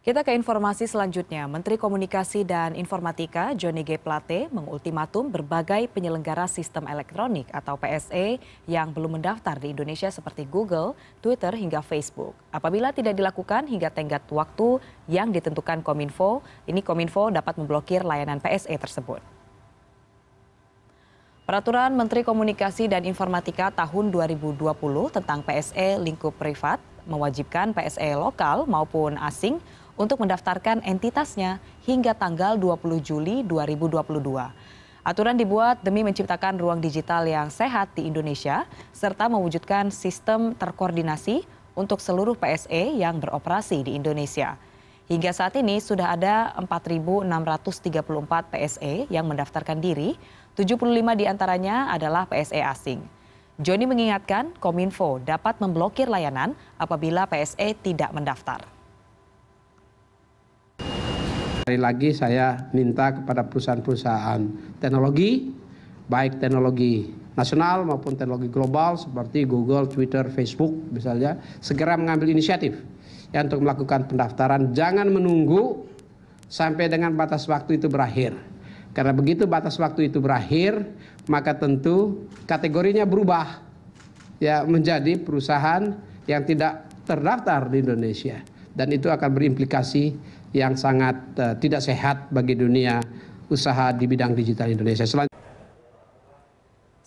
Kita ke informasi selanjutnya. Menteri Komunikasi dan Informatika Johnny G. Plate mengultimatum berbagai penyelenggara sistem elektronik atau PSE yang belum mendaftar di Indonesia seperti Google, Twitter hingga Facebook. Apabila tidak dilakukan hingga tenggat waktu yang ditentukan Kominfo, ini Kominfo dapat memblokir layanan PSE tersebut. Peraturan Menteri Komunikasi dan Informatika tahun 2020 tentang PSE lingkup privat mewajibkan PSE lokal maupun asing untuk mendaftarkan entitasnya hingga tanggal 20 Juli 2022. Aturan dibuat demi menciptakan ruang digital yang sehat di Indonesia serta mewujudkan sistem terkoordinasi untuk seluruh PSE yang beroperasi di Indonesia. Hingga saat ini sudah ada 4.634 PSE yang mendaftarkan diri, 75 di antaranya adalah PSE asing. Joni mengingatkan Kominfo dapat memblokir layanan apabila PSE tidak mendaftar. Sekali lagi saya minta kepada perusahaan-perusahaan teknologi, baik teknologi nasional maupun teknologi global seperti Google, Twitter, Facebook misalnya, segera mengambil inisiatif ya, untuk melakukan pendaftaran. Jangan menunggu sampai dengan batas waktu itu berakhir. Karena begitu batas waktu itu berakhir, maka tentu kategorinya berubah ya menjadi perusahaan yang tidak terdaftar di Indonesia dan itu akan berimplikasi yang sangat uh, tidak sehat bagi dunia usaha di bidang digital Indonesia. Selan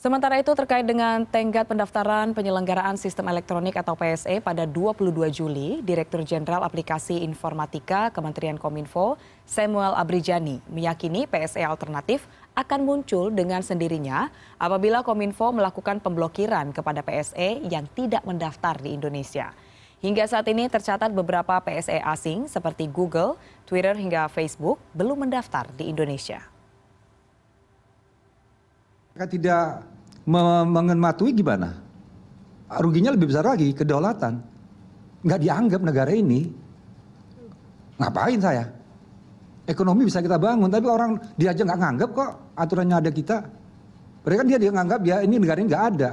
Sementara itu terkait dengan tenggat pendaftaran penyelenggaraan sistem elektronik atau PSE pada 22 Juli, Direktur Jenderal Aplikasi Informatika Kementerian Kominfo Samuel Abrijani meyakini PSE alternatif akan muncul dengan sendirinya apabila Kominfo melakukan pemblokiran kepada PSE yang tidak mendaftar di Indonesia. Hingga saat ini tercatat beberapa PSE asing seperti Google, Twitter hingga Facebook belum mendaftar di Indonesia. Mereka tidak mengematuhi gimana? Ruginya lebih besar lagi, kedaulatan. Nggak dianggap negara ini. Ngapain saya? Ekonomi bisa kita bangun, tapi orang dia aja nggak nganggap kok aturannya ada kita. Mereka dia dia nganggap ya ini negara ini nggak ada.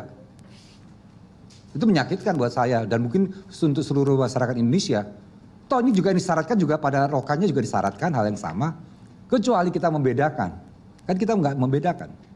Itu menyakitkan buat saya dan mungkin untuk seluruh masyarakat Indonesia. Toh ini juga disyaratkan juga pada rokannya juga disyaratkan hal yang sama. Kecuali kita membedakan. Kan kita nggak membedakan.